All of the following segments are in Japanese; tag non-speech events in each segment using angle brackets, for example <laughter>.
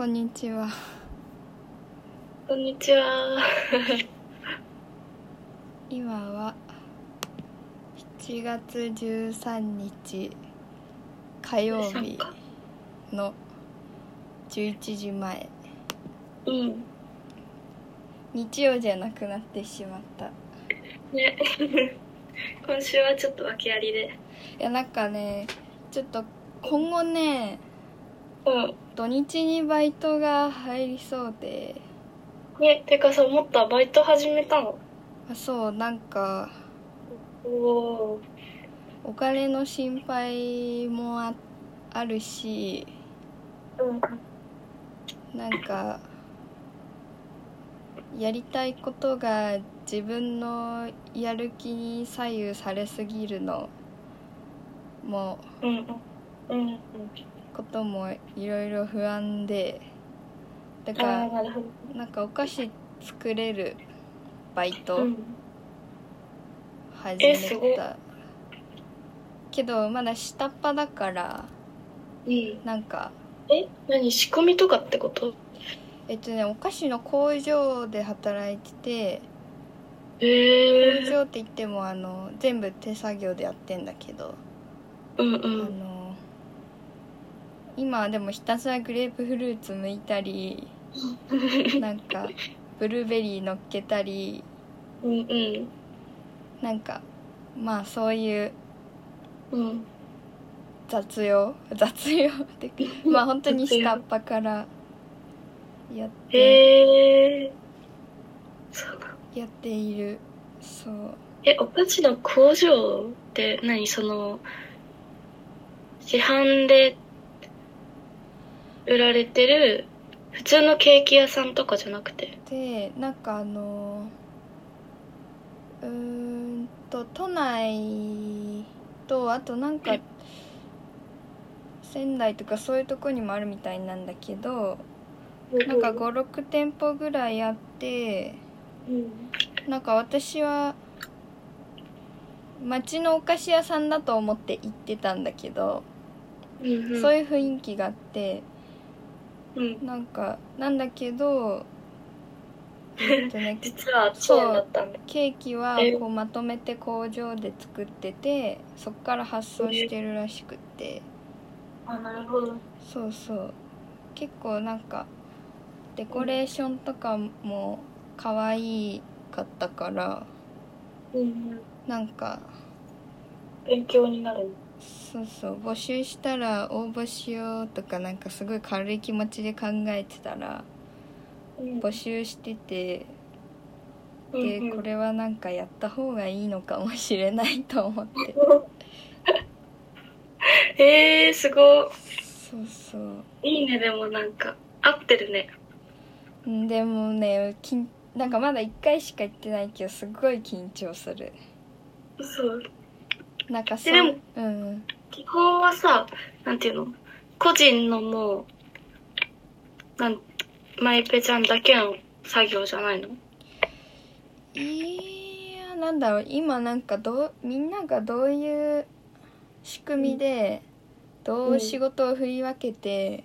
こんにちは。こんにちは。<laughs> 今は7月13日火曜日の11時前。うん。日曜じゃなくなってしまった。ね。<laughs> 今週はちょっと訳ありで。いやなんかね、ちょっと今後ね、うん。土日にバイトが入りそうで、ね、てかさ、思ったバイト始めたの？あそうなんかおおお金の心配もああるし、ー。うん。なんかやりたいことが自分のやる気に左右されすぎるのもうん。うん。うん。こともいろいろ不安でだかああ、らなんかお菓子作れるバイトうん。始めたけどまだ下っ端だからうん。なんかえ何仕込みとかってこと？えっとねお菓子の工場で働いてて。工場って言ってもあの全部手作業でやってんだけど、うんうあん。の今はでもひたすらグレープフルーツ剥いたりなんかブルーベリー乗っけたりうんうん。なんかまあそういううん。雑用雑用。ってかまあ本当に下っ端からやってやっている。そう。え、お菓子の工場って何？その、市販で売られてる普通のケーキ屋さんとかじゃなくて？でなんかあのうーんと都内とあとなんか仙台とかそういうとこにもあるみたいなんだけどなんか56店舗ぐらいあってうん。なんか私は町のお菓子屋さんだと思って行ってたんだけど、うんうん。そういう雰囲気があってうん。なんかなんだけど <laughs> 実はチェーンだったんだ。ケーキはえこうまとめて工場で作っててそっから発送してるらしくってあ、なるほど。そうそう結構なんかデコレーションとかも可愛かったからうんうん。なんか勉強になる。そうそう募集したら応募しようとかなんかすごい軽い気持ちで考えてたらうん募集しててうんうんでこれはなんかやった方がいいのかもしれないと思って <laughs> えー、すごそうそうい。いいね、でもなんか、合ってるね。うんでもねきんなんかまだ1回しか行ってないけどすごい緊張するそう。なんかそうでもうん。基本はさ、なんていうの？個人のもう、なん、マイペちゃんだけの作業じゃないの？いやなんだろう。今なんかどうみんながどういう仕組みでどう仕事を振り分けて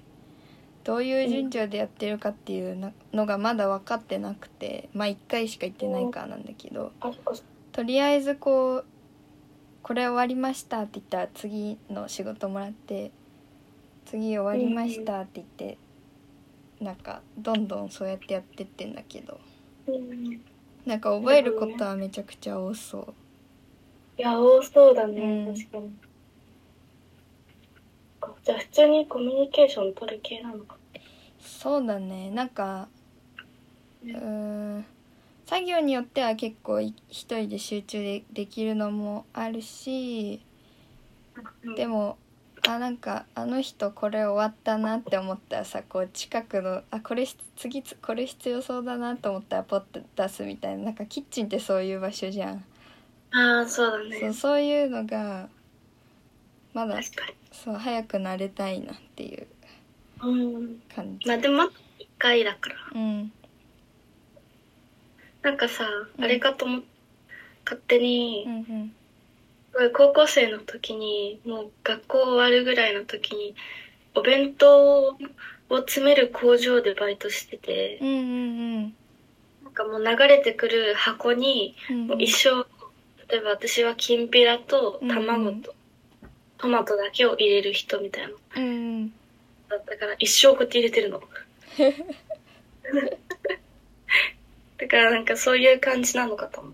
どういう順序でやってるかっていうなのがまだ分かってなくてまあ1回しか行ってないからなんだけど。とりあえずこうこれ終わりましたって言ったら次の仕事もらって次終わりましたって言ってなんかどんどんそうやってやってってんだけどうん。なんか覚えることはめちゃくちゃ多そういや、多そうだね、うん確かに。じゃあ普通にコミュニケーション取る系なのか。そうだねなんかうーん作業によっては結構い一人で集中でできるのもあるしでも、もあなんかあの人これ終わったなって思ったらさこう近くのあこれし次つこれ必要そうだなと思ったらポッと出すみたいななんかキッチンってそういう場所じゃん、ああ、そうだそうね。そういうのがまだそう早くなれたいなっていうに。うん。感じまあでも、まだ一回だから。うんなんかさ、うん。あれかと思っ勝手にう、んうん。高校生の時に、もう学校終わるぐらいの時に、お弁当を詰める工場でバイトしててうんうんなんかもう流れてくる箱にうんもう一生例えば私はきんぴらと卵とトマトだけを入れる人みたいな。のうんうん。だったから一生こうやって入れてるの <laughs> だからなんかそういう感じなのかと思う。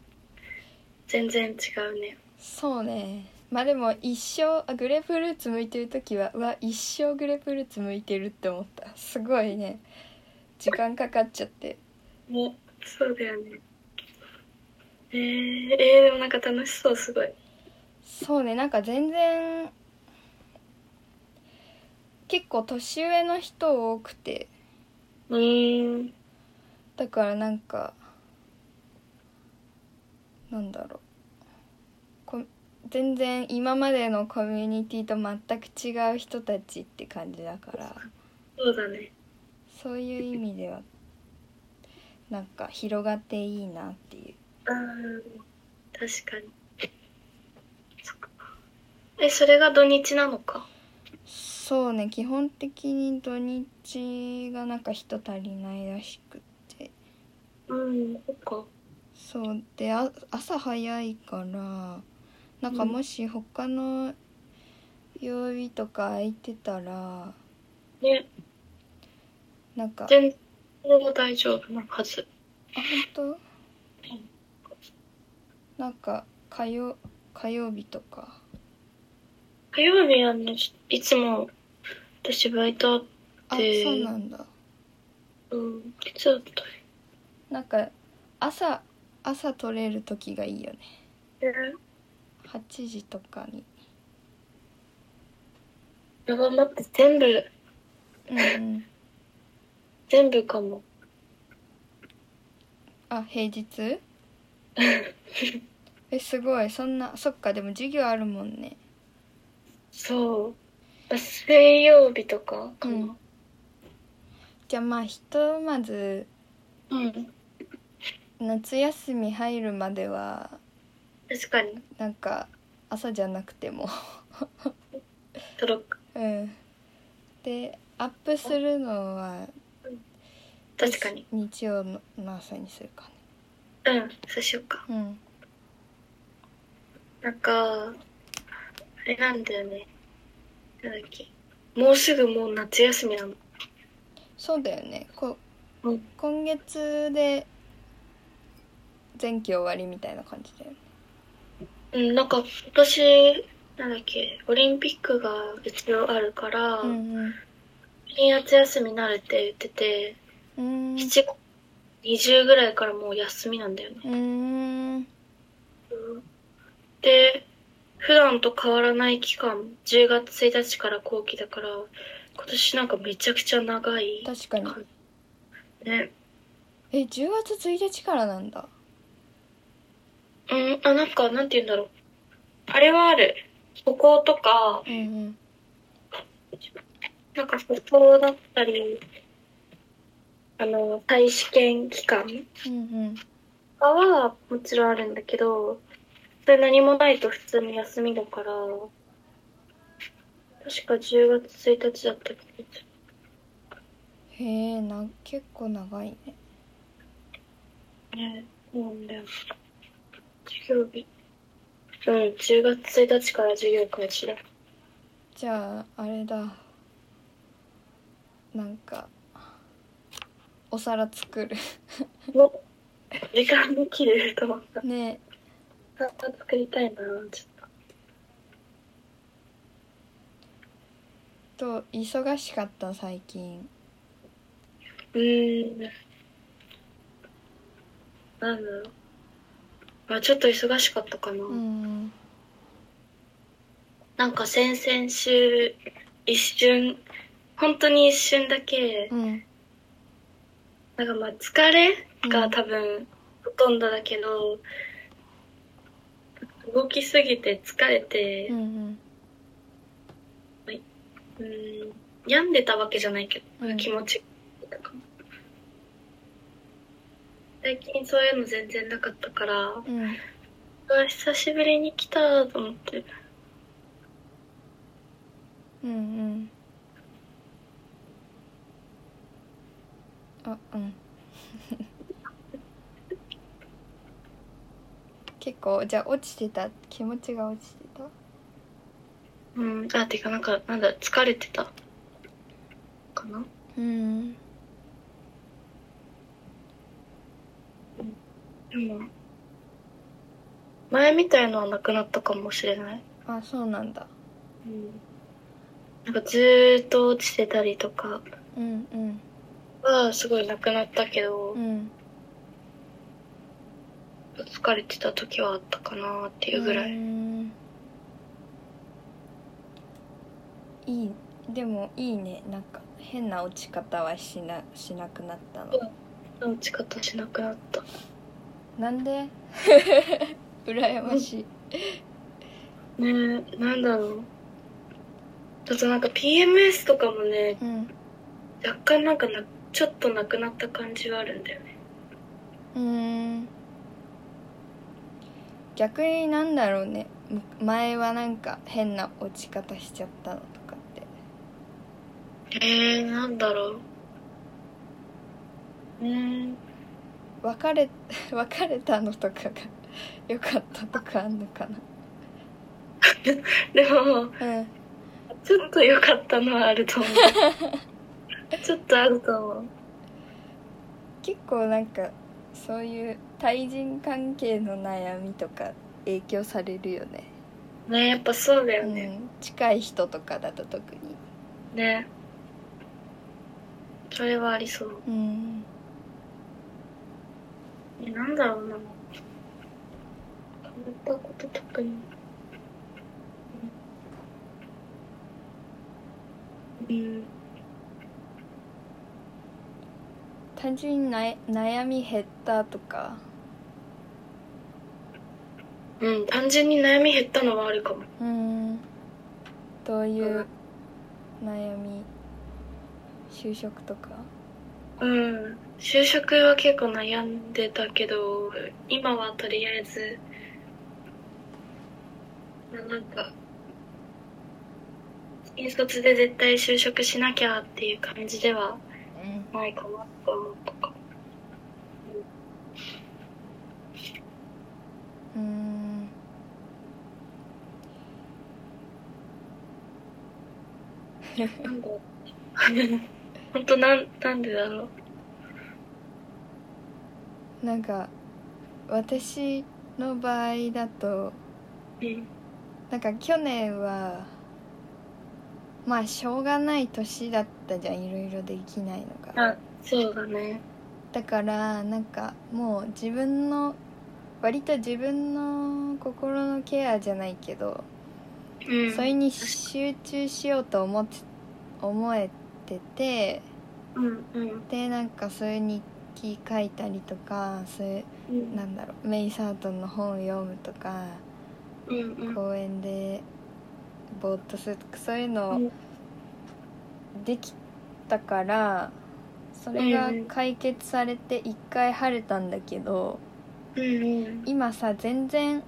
全然違うね。そうね。まあでも一生あグレープフルーツ剥いてる時はうわ一生グレープフルーツ剥いてるって思った。すごいね。時間かかっちゃって。ねそうだよね。えー、えー、でもなんか楽しそうすごい。そうね。なんか全然結構年上の人多くて。うーんだからなんかなんだろう。こ全然今までのコミュニティと全く違う人たちって感じだから。そうだね。そういう意味ではなんか広がっていいなっていう。うん確かに。そっか。えそれが土日なのか？そうね基本的に土日がなんか人足りないらしくうんそっか。そうであ朝早いからなんかもし他の曜日とか空いてたらね。なんか。あ全然大丈夫なはず。本当？なんか火曜火曜日とか。火曜日はねいつも私バイトあっあでそうなんだ。うんいつだったなんか朝朝取れる時がいいよね。え8時とかに。やば待って全部うんうん。全部かも。あ平日？えすごい。そんなそっか。でも授業あるもんね。そう。あ水曜日とかかな。うん。じゃあまあひとまずうん夏休み入るまでは確かに。なんか朝じゃなくても。届く。うん。でアップするのは確かに。日曜の朝にするかうんそうしようか。ねうん。なんかあれなんだよね。なんだっけ。もうすぐもう夏休みなの。そうだよね。こうん。今月で前期終わりみたいな感じだよね。うんなんか今年なんだっけオリンピックが一応あるから、うんうん夏休みになるって言っててうーん。7月20ぐらいからもう休みなんだよね。うーん。で普段と変わらない期間10月1日から後期だから今年なんかめちゃくちゃ長い確かに。ね。え10月1日からなんだ？うんあなんかなんて言うんだろう。あれはある。歩行とか。うんうんなんか歩行だったりあの再試験期間。とかはもちろんあるんだけどそれ何もないと普通に休みだから確か10月1日だった気がする。へえな結構長いね。ねそうなんだよ。授業日。うん、10月1日から授業開始だ。じゃああれだなんかお皿作るお時間で切れると思った。ねまた作りたいな、ちょっと。と忙しかった最近うーん。なんだろう。まあちょっと忙しかったかな。うん。なんか先々週、一瞬、本当に一瞬だけ、うん。なんかまあ疲れが多分ほとんどだけど、動きすぎて疲れて、うんうん。うん病んでたわけじゃないけど、うん。気持ちがかも最近そういうの全然なかったからううん。わ久しぶりに来たと思って。うんうん。あうん。<laughs> 結構じゃあ落ちてた？気持ちが落ちてた？うん。あてかなんかなんだ疲れてた？かな？うんでも前みたいのはなくなったかもしれない。あそうなんだ。なんかずーっと落ちてたりとか。うんうん。はすごいなくなったけど、うん。疲れてた時はあったかなっていうぐらい、うん。いいでもいいね。なんか変な落ち方はしなしなくなったの。落ち方しなくなったなんで？<laughs> 羨ましい。ねえなんだろう。あとなんか PMS とかもねうん。若干なんかなちょっとなくなった感じはあるんだよね。うーん。逆になんだろうね。む前はなんか変な落ち方しちゃったのとかって。えー、なんだろう。うーん別れ <laughs> 別れたのとかが良かったとかあんのかでもなうん。ちょっと良かったのはあると思う。<laughs> ちょっとあると思う。結構なんかそういう対人関係の悩みとか影響されるよね。ねやっぱそうだよね、うん、近い人とかだと特に。ね。それはありそう。うんえなん。だろうな変わったこと特にうん。単純にな悩み減ったとかうん。単純に悩み減ったのはあるかもうん。どういう悩み就職とかうん。就職は結構悩んでたけど今はとりあえずななんか新卒で絶対就職しなきゃっていう感じではうん。ないかなって思った。かうん。なんだ <laughs> 本当なんなんでだろうなんか私の場合だとうん。なんか去年はまあしょうがない年だったじゃんいろいろできないのが。あそうだね。だからなんかもう自分の割と自分の心のケアじゃないけど、うん。それに集中しようと思って思えててうんうん。でなんかそういう日記書いたりとかそういううん。なんだろうメイ・サートンの本を読むとかうんうん。公園でぼーっとするとかそういうのうん。できたからそれが解決されて一回晴れたんだけどうんうん。今さ全然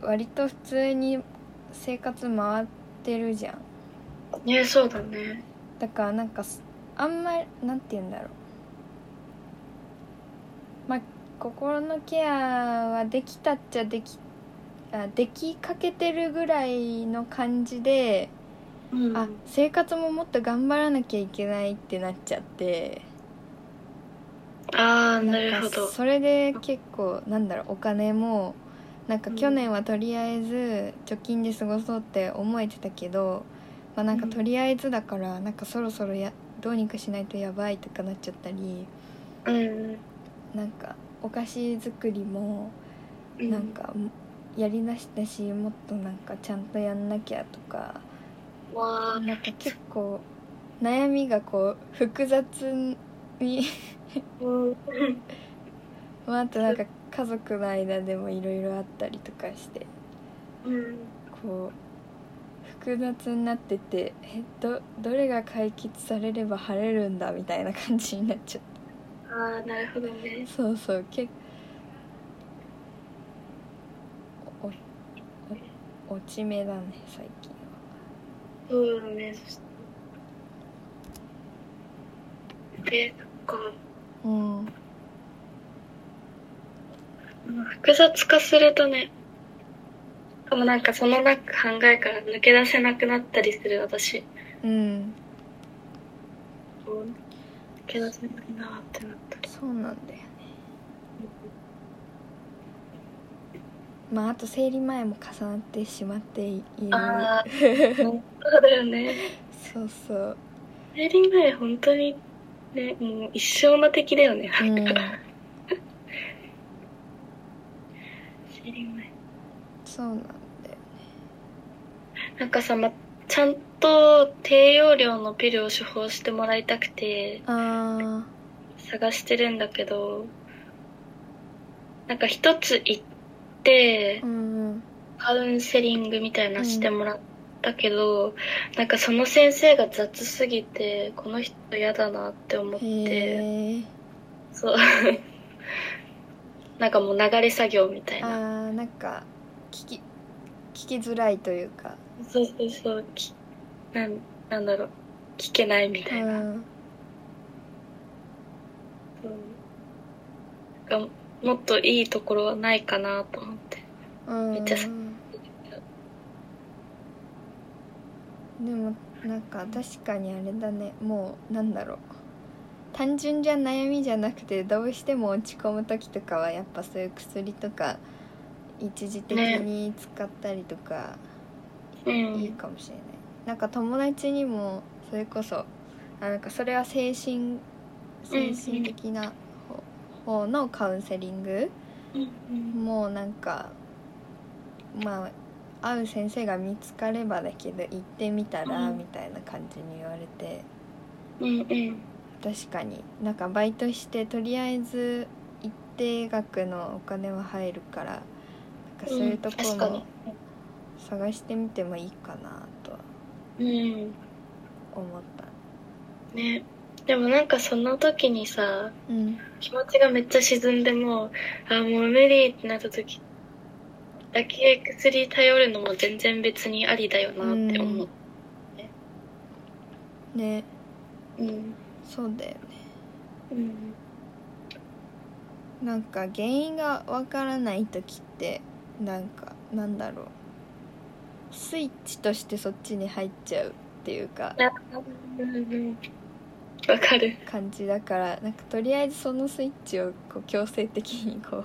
割と普通に生活回ってるじゃん。ねそうだね。だからなんかすあんまりなんて言うんだろうまあ心のケアはできたっちゃできあできかけてるぐらいの感じで、うん。あ生活ももっと頑張らなきゃいけないってなっちゃって。ああなるほど。それで結構なんだろうお金もなんか去年はとりあえず貯金で過ごそうって思えてたけど、まあ、なんかとりあえずだからなんかそろそろやどうにかしないとやばいとかなっちゃったり。うんなんかお菓子作りもうん。なんかやりだしたしもっとなんかちゃんとやんなきゃとかわあ。なんか結構悩みがこう複雑にうん。<laughs> まあ、あとなんか家族の間でもいろいろあったりとかしてうん。こう複雑になっててえどどれが解決されれば晴れるんだみたいな感じになっちゃっああなるほどね。たそうそうけおお落ち目だね最近は。そうだねそしえそっか。うん。複雑化するとねしかもなんかそのなんか考えから抜け出せなくなったりする私。うん。抜け出せないなってなそうなんだよね。まああと生理前も重なってしまっている。ああそうだよね。そうそう。生理前本当にねもう一生の敵だよねうんなん。か生理前。そうなんだよなんかさ、ま、ちゃんと低用量のピルを処方してもらいたくて。あ探してるんだけどなんか一つ行ってーうん。カウンセリングみたいなしてもらったけど、なんかその先生が雑すぎてこの人嫌だなって思っへてえそう。<laughs> なんかもう流れ作業みたいあなーなんか聞き聞きづらいというか。そうそうそう。きなんなんだろう。聞けないみたいな、うん。そうなんかもっといいところはないかなと思って。うん。めっちゃさ。でもなんか確かにあれだね。もうなんだろう。単純じゃ悩みじゃなくてどうしても落ち込む時とかはやっぱそういう薬とか一時的に使ったりとかういいんかもしれない、なんか友達にもそれこそあなんかそれは精神精神的な方方のカウンセリング？うんもうなんかまあ会う先生が見つかればだけど行ってみたらうんみたいな感じに言われて。確かに。なんかバイトしてとりあえず一定額のお金は入るからなんかそういうとこ確かに。も探してみてもいいかなとはうん。思った。ねでもなんかその時にさうん。気持ちがめっちゃ沈んでもうあもう無理ってなった時だけ薬頼るのも全然別にありだよなって思う。ね。うん。そうだよね。うん。なんか原因がわからない時ってなんかなんだろう。スイッチとしてそっちに入っちゃうっていうかわかる。感じだからなんかとりあえずそのスイッチをこう強制的にこう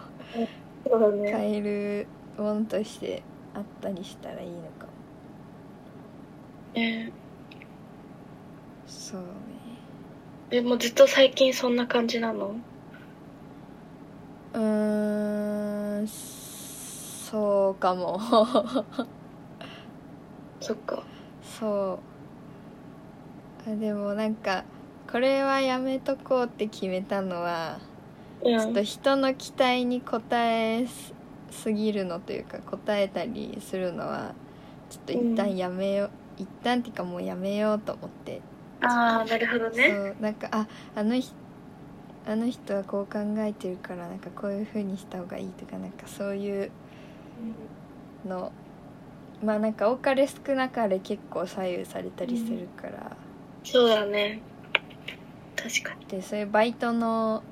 そうだね。変えるものとしてあったりしたらいいのかも。ね。そうね。でもずっと最近そんな感じなの？うーんそうかも。<laughs> そっか。そう。あでもなんかこれはやめとこうって決めたのはうちょっとん人の期待に応えすすぎるのというか応えたりするのはちょっと一旦やめよう、一旦っていうかもうやめようと思って、ああなるほどね。そうなんかああの人あの人はこう考えてるからなんかこういう風にした方がいいとかなんかそういうのまあなんか多かれ少なかれ結構左右されたりするから、そうだね確かにでそういうバイトの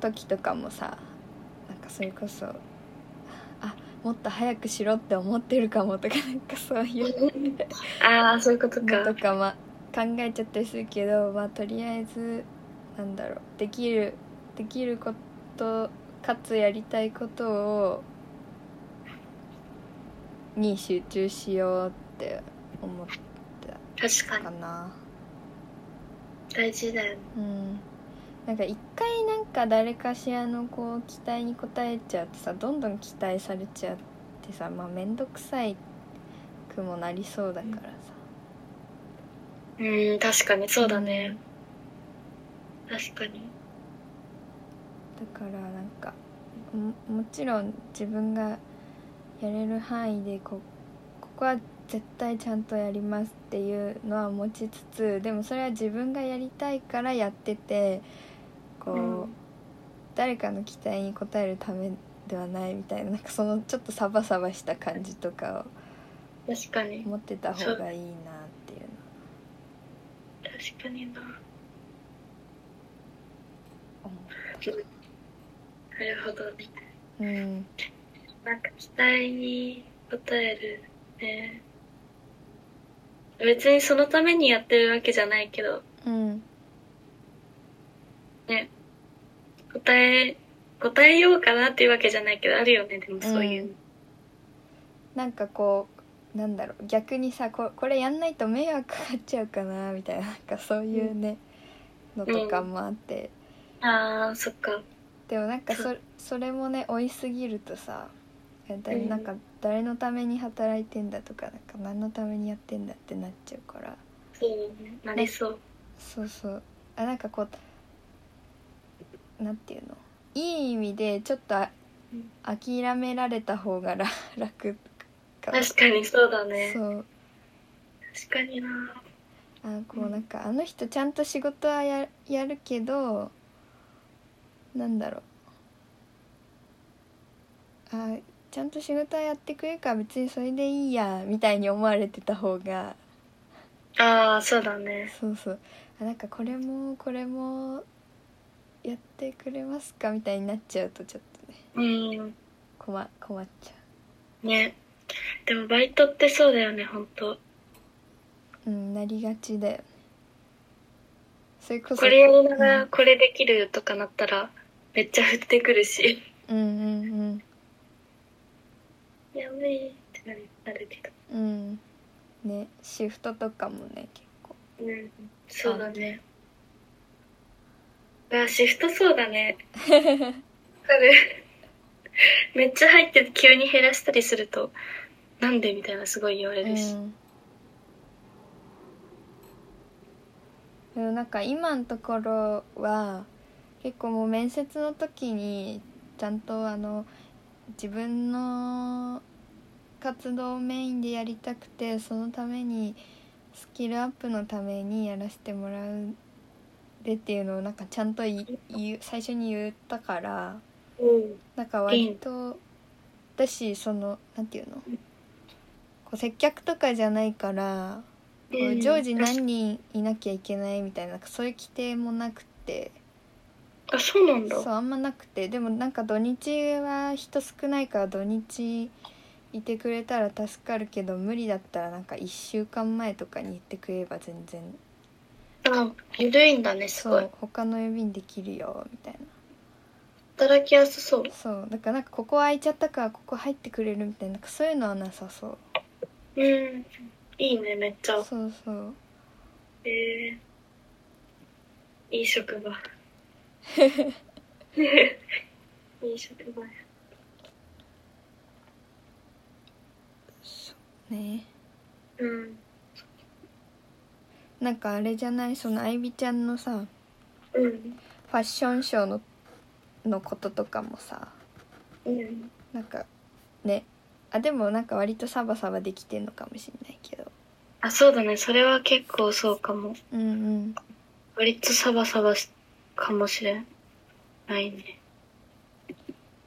時とかもさなんかそれこそあもっと早くしろって思ってるかもとか <laughs> なんかそういうああそういうことかのとか、まあ、考えちゃったりするけどまあとりあえずなんだろうできるできることかつやりたいことをに集中しようって思っ確かにたかな。大事だよね。うん、なんか一回なんか誰かしらのこう期待に応えちゃうとさどんどん期待されちゃってさまあ面倒くさいくもなりそうだからさ。うん確かにそうだね、確かに。だからなんかももちろん自分がやれる範囲でこここは絶対ちゃんとやりますっていうのは持ちつつでもそれは自分がやりたいからやっててこう、うん。誰かの期待に応えるためではないみたいななんかそのちょっとサバサバした感じとか確かに。を持ってた方がいいなっていうの。確かにな。なるほどね。うん。なんか期待に応えるね。別にそのためにやってるわけじゃないけど、うん。ね。答え、答えようかなっていうわけじゃないけど、あるよね、でもそういう。の。なんかこうなんだろう。逆にさここれやんないと迷惑かかっちゃうかなみたいななんかそういうね、のとかもあって、ああ、そっか。でもなんかそそれもね追いすぎるとさえだうんなん。か誰のために働いてんだとかなんか何のためにやってんだってなっちゃうからそうね。なりそう。そうそうあなんかこうなんていうの？いい意味でちょっと諦められた方が楽楽か確かにそうだね。そう確かにな。あこうなんかあの人ちゃんと仕事はややるけどなんだろうあちゃんと仕事はやってくれるから別にそれでいいやみたいに思われてた方がああ、そうだね。そうそうあなんかこれもこれもやってくれますかみたいになっちゃうとちょっとねうん。困困っちゃね。でもバイトってそうだよね、ほんと。ううんなりがちだよねそれこそこれやりながうんらこれできるとかなったら、めっちゃ降ってくるし。うんうんやべえってなるけど。うんうんねシフトとかもね結構うん。そうだね。あ、シフトそうだね。<laughs> めっちゃ入ってて急に減らしたりすると、なんでみたいなすごい言われるし。うんでもなんか今のところは結構もう面接の時にちゃんとあの自分の活動をメインでやりたくてそのためにスキルアップのためにやらせてもらうでっていうのをなんかちゃんとい言う最初に言ったからうん。なんか割とだしそのなんていうの？こう接客とかじゃないからこう常時何人いなきゃいけないみたいなそういう規定もなくて。あ、そうなんだ。そうあんまなくて。でもなんか土日は人少ないから土日いてくれたら助かるけど無理だったらなんか1週間前とかに言ってくれれば全然あ、ゆるいんだね、すごいそう。他の郵便できるよみたいな働きやすそう。そうだからなんかここ空いちゃったからここ入ってくれるみたいななんかそういうのはなさそううん。いいね、めっちゃ。そうそうえー、いい職場。<laughs> <laughs> いい職場や。ねうん。なんかあれじゃない？その愛美ちゃんのさうん。ファッションショーののこととかもさうん。なんかねあでもなんか割とサバサバできてんのかもしれないけどあ、そうだね。それは結構そうかも。うんうん割とサバサバしかもしれないね。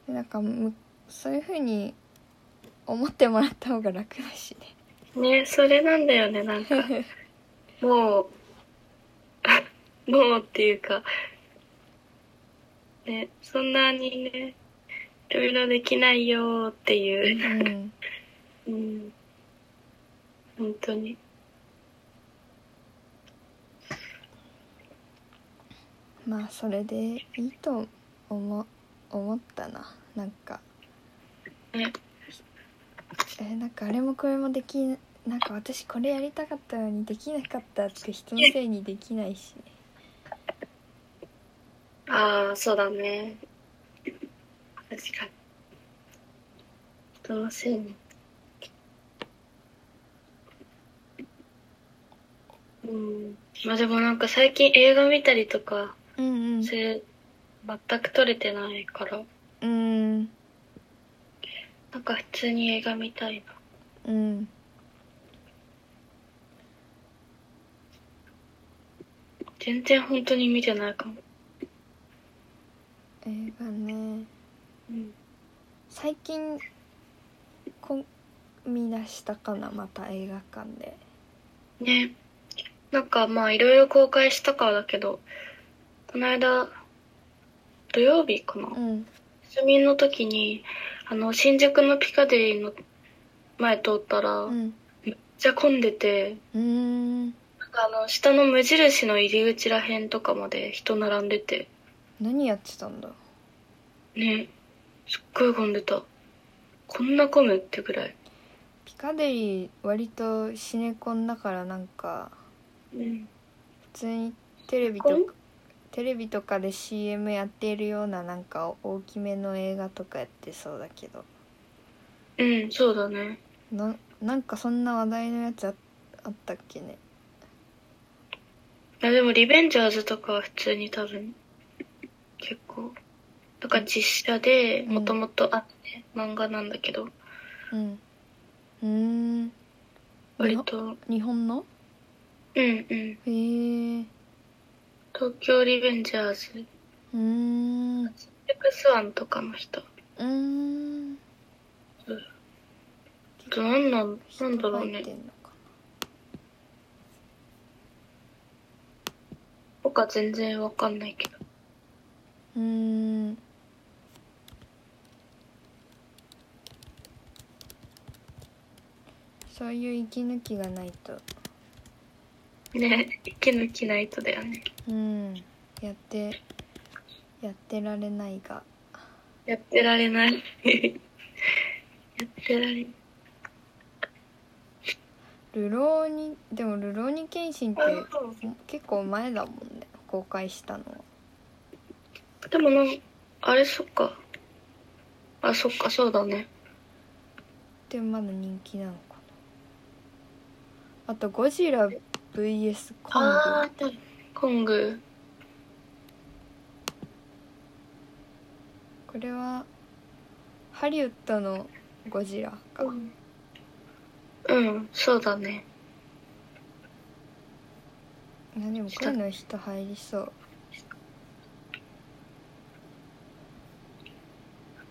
でなんかむそういう風に思ってもらった方が楽だしね、それなんだよね、なんか。ね <laughs> もう、もうっていうか、ね、そんなにね、いろいろできないよっていうう。んうん。本当に。まあそれでいいと思思ったななんかね。<laughs> えなんかあれもこれもできなんか私これやりたかったのにできなかったって人のせいにできないしねああ、そうだね。確かに。人のせいに。うん。まあでもなんか最近映画見たりとか、うんうんそれ、全く撮れてないから、うんなんか普通に映画見たいな。うん全然本当に見てないかも。映画ねうん。最近こ見出したかなまた映画館でね。なんかまあいろいろ公開したからだけど、この間、土曜日かな、うん休みの時にあの新宿のピカデリーの前通ったら、うん。めっちゃ混んでてうーん。なんかあの下の無印の入り口らへんとかまで人並んでて。何やってたんだ？ね。すっごい混んでた。こんな混むってぐらい。ピカデリー割とシネコンだからなんかうん。普通にテレビとかテレビとかで CM やっているようななんか大きめの映画とかやってそうだけど。うんそうだね。ななんかそんな話題のやつああったっけね？あでもリベンジャーズとかは普通に多分結構。とか実写でうん。もともとあって漫画なんだけど。うん。うーん。割と。日本の？うんうん。へえ東京リベンジャーズ。うーん。うエクスワンとかの人。ーん。あとなんなんなんだろうね。他全然わかんないけど。うーん。そういう息抜きがないとね息抜きないとだよね。うん。やってやってられないが。やってられない。やってられないルローニでもルローニケンシンってあ結構前だもんね。公開したのは。でもなんあれそっか。あそっかそうだね。でもまだ人気なのかな。あとゴジラ VS コング。コング。これはハリウッドのゴジラか、うん。そうだね。いやでもこういうの人入りそう。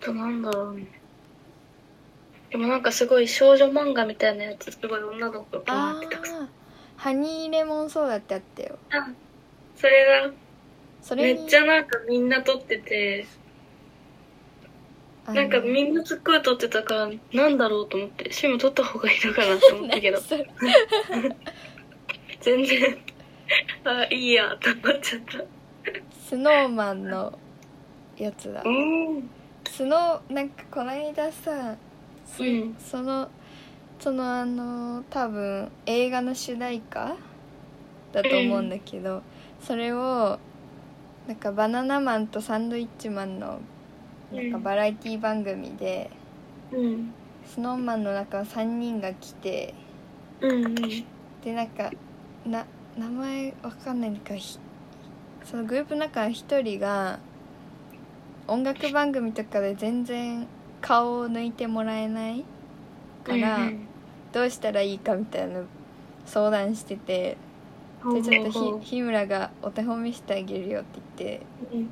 あとなんだろうね。でもなんかすごい少女漫画みたいなやつすごい女の子がバーあってたくさん。あハニーレモンソーダってあったよ。あそれがそれに。めっちゃなんかみんな撮ってて。なんかみんなすっごい撮ってたからなんだろうと思って。シム撮った方がいいのかなって思ったけど。<laughs> <laughs> 全然。あいいやと思っちゃった。スノーマンのやつだ。うん。スノーなんかこの間さそ,、うん。そのそのあの多分映画の主題歌だと思うんだけど、それをなんかバナナマンとサンドイッチマンのなんかバラエティ番組で、うん。スノーマンの中3人が来てうんうん。でなんかな名前わかんないんだけどひそのグループの中の1人が音楽番組とかで全然顔を抜いてもらえないから、うんどうしたらいいかみたいなの相談しててうんでちょっと日村がお手本見せてあげるよって言っ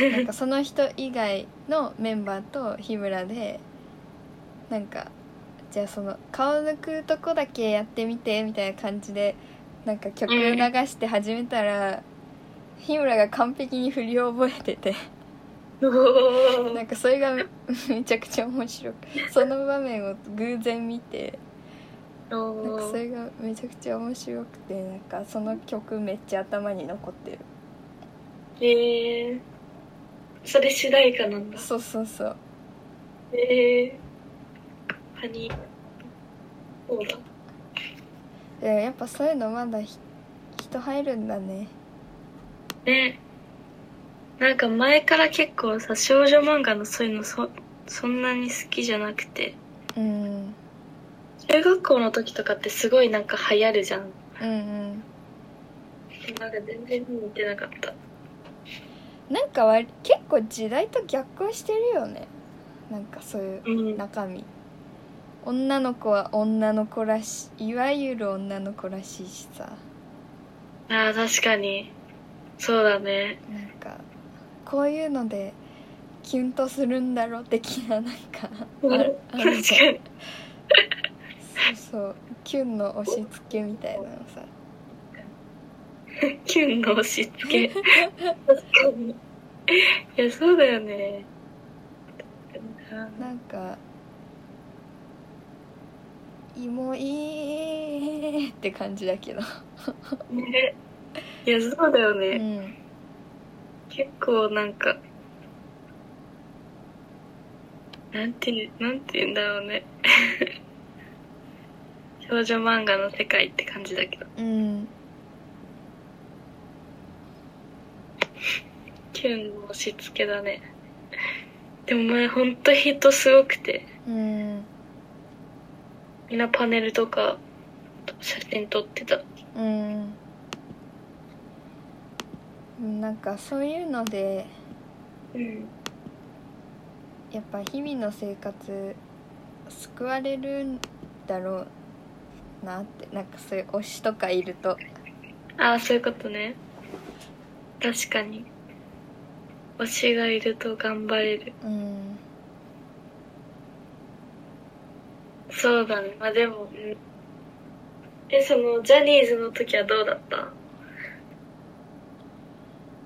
てなんかその人以外のメンバーと日村でなんかじゃあその顔抜くとこだけやってみてみたいな感じでなんか曲流して始めたら、日村が完璧に振りを覚えててなんかそれがめめちゃくちゃ面白くその場面を偶然見てなんかそれがめちゃくちゃ面白くてなんかその曲めっちゃ頭に残ってる。えー、それ主題歌なんだ。そうそうそう。えー、ハニー。そうだ。でやっぱそういうのまだひ人入るんだね。ね。なんか前から結構さ少女漫画のそういうのそそんなに好きじゃなくて。うん中学校の時とかってすごいなんか流行るじゃん。うんうん。なんか全然見てなかった。なんかわり結構時代と逆行してるよね。なんかそういううん。中身。女の子は女の子らしいいわゆる女の子らしいしさ。あー確かに。そうだね。なんかこういうのでキュンとするんだろう的ななんか。あるあるじそうキュンの押し付けみたいなのさ <laughs> キュンの押し付け <laughs> 確かにいや、そうだよね。なんか「芋いい」って感じだけどね。いや、そうだようね。ん結構なんか、なんていう、なんて言うんだろうね。少女漫画の世界って感じだけど。うんキュンの押し付けだね。でも前ほんと人すごくて、うんみんなパネルとか写真撮ってた。うんなんかそういうのでうん。やっぱ日々の生活救われるんだろうなってなんかそういう推しとかいるとああ、そういうことね。確かに。推しがいると頑張れる。うんそうだね。まあでも、うんえ、その、ジャニーズの時はどうだった？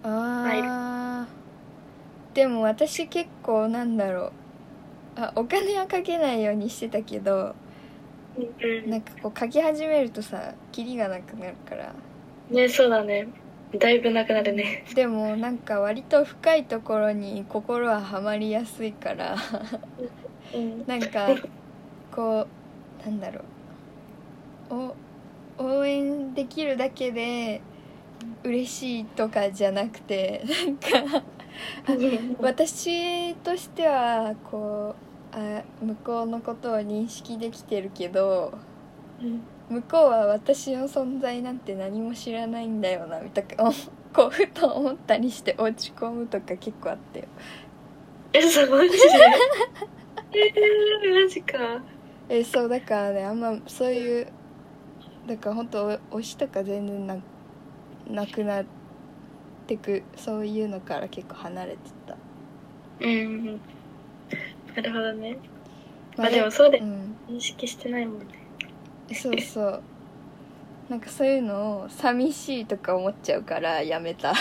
あーでも私結構なんだろうあお金はかけないようにしてたけどうんなんかこう書き始めるとさキリがなくなるからね、そうだね。だいぶなくなるね。でもなんか割と深いところに心ははまりやすいからうん。なんかこうなんだろうお応援できるだけで嬉しいとかじゃなくてなんか私としてはこうあ向こうのことを認識できてるけどうん向こうは私の存在なんて何も知らないんだよなみたいなこうふと思ったりして落ち込むとか結構あったよえ、そう、マジでえー、マジか。<laughs> えそうだからねあんまそういうだから本当推しとか全然ななくなってくそういうのから結構離れてたうん。なるほどね。まあでもそうでうん認識してないもんね。そうそうなんかそういうのを寂しいとか思っちゃうからやめたあ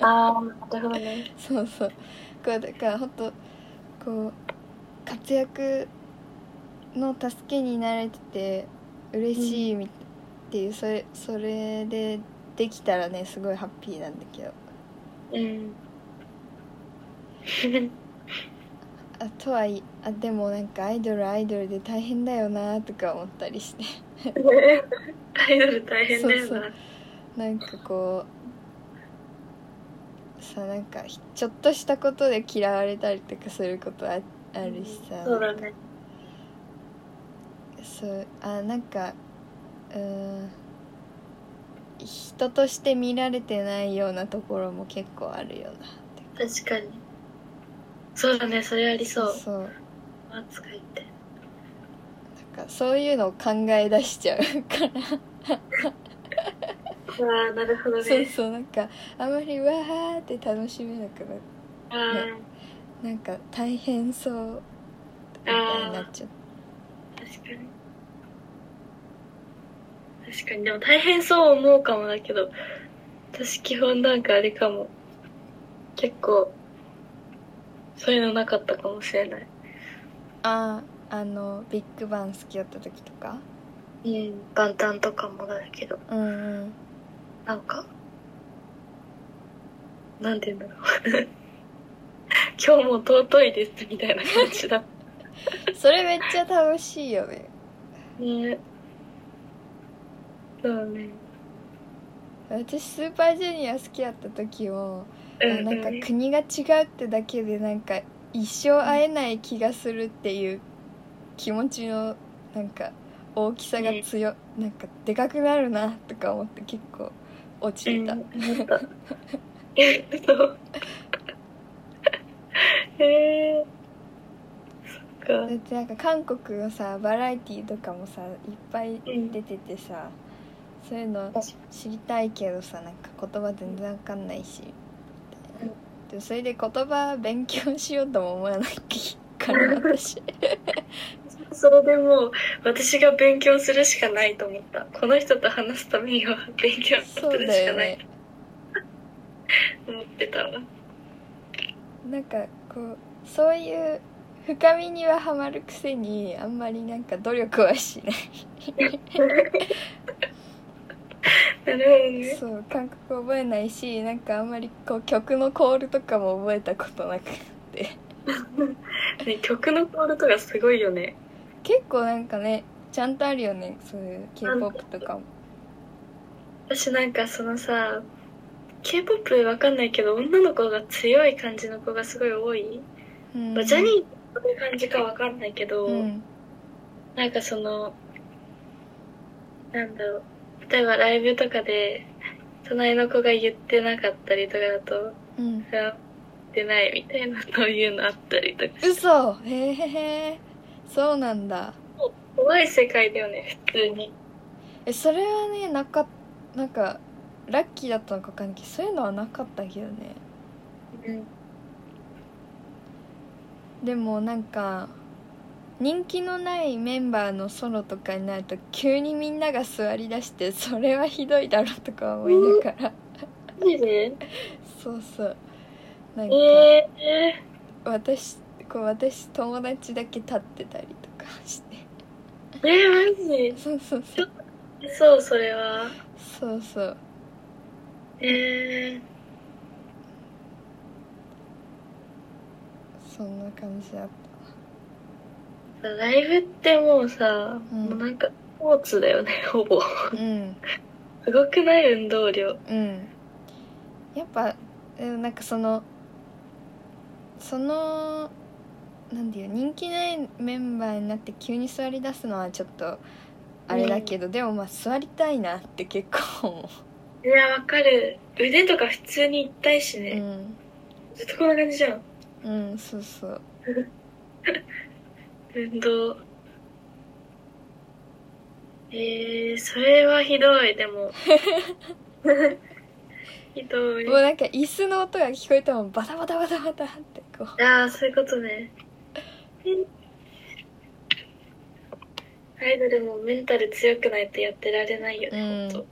あ、なるほどね。そうそうこうだから本当こう活躍の助けになれてて嬉しいみっていうそれそれでできたらねすごいハッピーなんだけどうん。<laughs> あとはいあでもなんかアイドルはアイドルで大変だよなとか思ったりしてアイドル大変だよな。そうそうなんかこうさなんかひちょっとしたことで嫌われたりとかすることああるしさ、そうだね。そうあなんかうーん人として見られてないようなところも結構あるよな確かに。そうだね、それありそう。そう扱いって。なんかそういうのを考え出しちゃうからああ、なるほどね。そうそうなんかあまりわーって楽しめなくなるあなんか大変そうみたいになっちゃうあ、確かに。確かに、でも大変そう思うかもだけど、私基本なんかあれかも。結構、そういうのなかったかもしれない。あああのビッグバン好きだった時とか？うん。元旦とかもだけど、うんうんなんか、なんて言うんだろう。<laughs> 今日も尊いですみたいな感じだ。<laughs> それめっちゃ楽しいよねねそうね。私スーパージュニア好きだった時もなんかうん。国が違うってだけでなんか一生会えない気がするっていう気持ちのなんか大きさが強なんかでかくなるなとか思って結構落ちてた。<laughs> え。だってなんか韓国のさバラエティーとかもさいっぱい出ててさ、そういうの知りたいけどさなんか言葉全然わかんないし、うんでもそれで言葉勉強しようとも思わないから私それでもう、私が勉強するしかないと思った。この人と話すためには勉強するしかないねと思ってたわ。なんかこうそういう深みにはハマるくせにあんまりなんか努力はしない <laughs> なるほどね。そう感覚覚えないしなんかあんまりこう曲のコールとかも覚えたことなくて。<laughs> ね曲のコールとかすごいよね。結構なんかねちゃんとあるよねそういう k p o p とかも。私なんかそのさ K-POP わかんないけど女の子が強い感じの子がすごい多い、うん。まあジャニーズどういう感じかわかんないけど、うん。なんかそのなんだろう例えばライブとかで隣の子が言ってなかったりとかだとうん「あ言ってない」みたいなそういうのあったりとか。嘘。へえへ。えそうなんだ。怖い世界だよね普通に。えそれはねなかなんかラッキーだったのか分かんないけどそういうのはなかったけどね。うん。でもなんか人気のないメンバーのソロとかになると急にみんなが座りだしてそれはひどいだろとか思いながら。マジで？そうそう。なんか、えー、私こう私友達だけ立ってたりとかして。えー、マジ？そうそうそう。そうそれは？そうそう。えそんな感じだっー、ライブってもうさ、うん。もうなんかスポーツだよね <laughs> ほぼ。たうん。すごくない運動量。うん。やっぱなんかそのそのなんていう人気ないメンバーになって急に座り出すのはちょっとあれだけど、でもまあ座りたいなって結構思いやわかる。腕とか普通に痛いしう、ね、うん。ずっとこんな感じじゃん。うんそうそう <laughs> 運動。えー、それはひどい。でも。<laughs> ひどい。もうなんか椅子の音が聞こえたもんバタバタバタバタってこう。ああそういうことね。アイドルもメンタル強くないとやってられないよね、うん。ほん